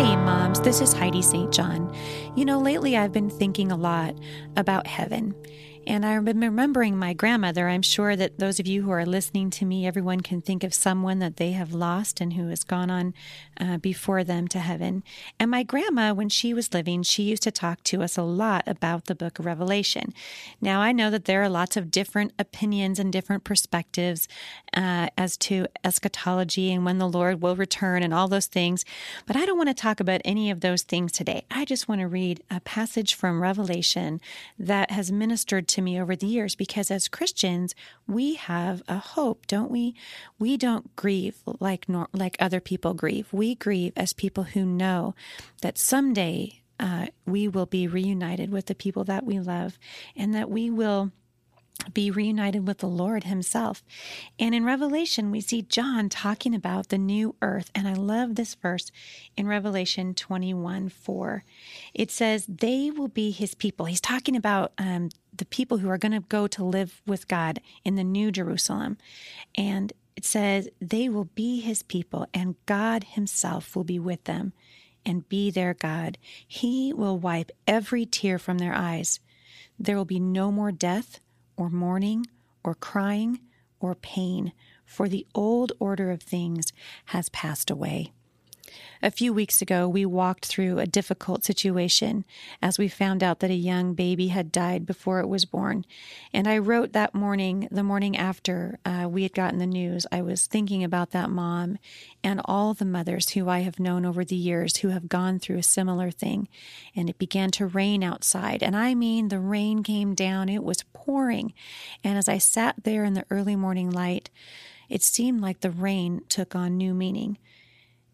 Hey, moms, this is Heidi St. John. You know, lately I've been thinking a lot about heaven and been remembering my grandmother. I'm sure that those of you who are listening to me, everyone can think of someone that they have lost and who has gone on uh, before them to heaven. And my grandma, when she was living, she used to talk to us a lot about the book of Revelation. Now, I know that there are lots of different opinions and different perspectives uh, as to eschatology and when the Lord will return and all those things, but I don't want to talk about any of those things today. I just want to read a passage from Revelation that has ministered to me over the years because as Christians, we have a hope, don't we? We don't grieve like nor- like other people grieve. We grieve as people who know that someday uh, we will be reunited with the people that we love and that we will be reunited with the Lord Himself. And in Revelation, we see John talking about the new earth. And I love this verse in Revelation 21 4. It says, They will be His people. He's talking about um, the people who are going to go to live with God in the new Jerusalem. And it says, They will be His people, and God Himself will be with them and be their God. He will wipe every tear from their eyes. There will be no more death or mourning, or crying, or pain, for the old order of things has passed away. A few weeks ago, we walked through a difficult situation as we found out that a young baby had died before it was born. And I wrote that morning, the morning after uh, we had gotten the news, I was thinking about that mom and all the mothers who I have known over the years who have gone through a similar thing. And it began to rain outside. And I mean, the rain came down, it was pouring. And as I sat there in the early morning light, it seemed like the rain took on new meaning.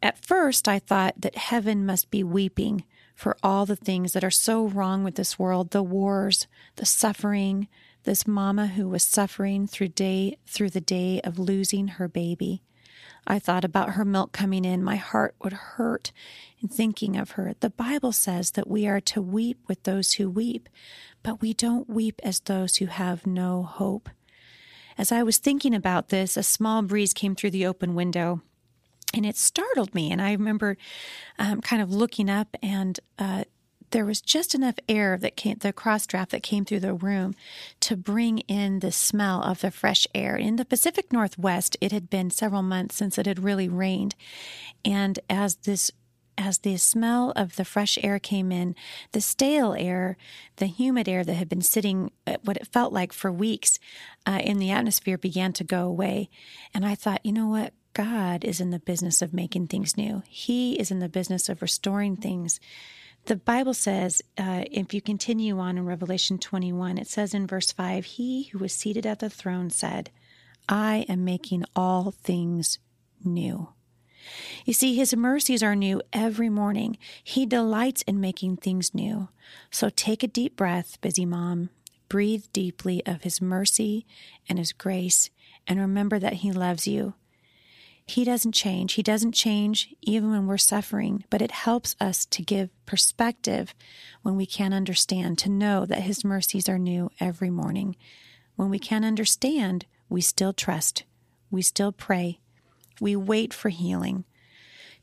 At first, I thought that heaven must be weeping for all the things that are so wrong with this world the wars, the suffering, this mama who was suffering through day through the day of losing her baby. I thought about her milk coming in. My heart would hurt in thinking of her. The Bible says that we are to weep with those who weep, but we don't weep as those who have no hope. As I was thinking about this, a small breeze came through the open window and it startled me. And I remember um, kind of looking up, and uh, there was just enough air that came, the cross draft that came through the room to bring in the smell of the fresh air. In the Pacific Northwest, it had been several months since it had really rained. And as this as the smell of the fresh air came in, the stale air, the humid air that had been sitting, uh, what it felt like for weeks uh, in the atmosphere, began to go away. And I thought, you know what? God is in the business of making things new. He is in the business of restoring things. The Bible says, uh, if you continue on in Revelation 21, it says in verse 5 He who was seated at the throne said, I am making all things new. You see, His mercies are new every morning. He delights in making things new. So take a deep breath, busy mom. Breathe deeply of His mercy and His grace, and remember that He loves you. He doesn't change. He doesn't change even when we're suffering, but it helps us to give perspective when we can't understand, to know that His mercies are new every morning. When we can't understand, we still trust, we still pray, we wait for healing.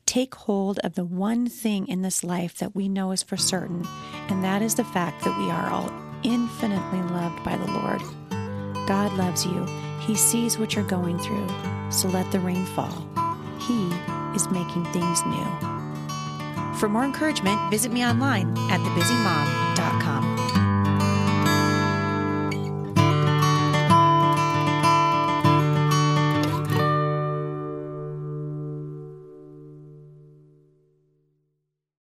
Take hold of the one thing in this life that we know is for certain, and that is the fact that we are all infinitely loved by the Lord. God loves you. He sees what you're going through, so let the rain fall. He is making things new. For more encouragement, visit me online at thebusymom.com.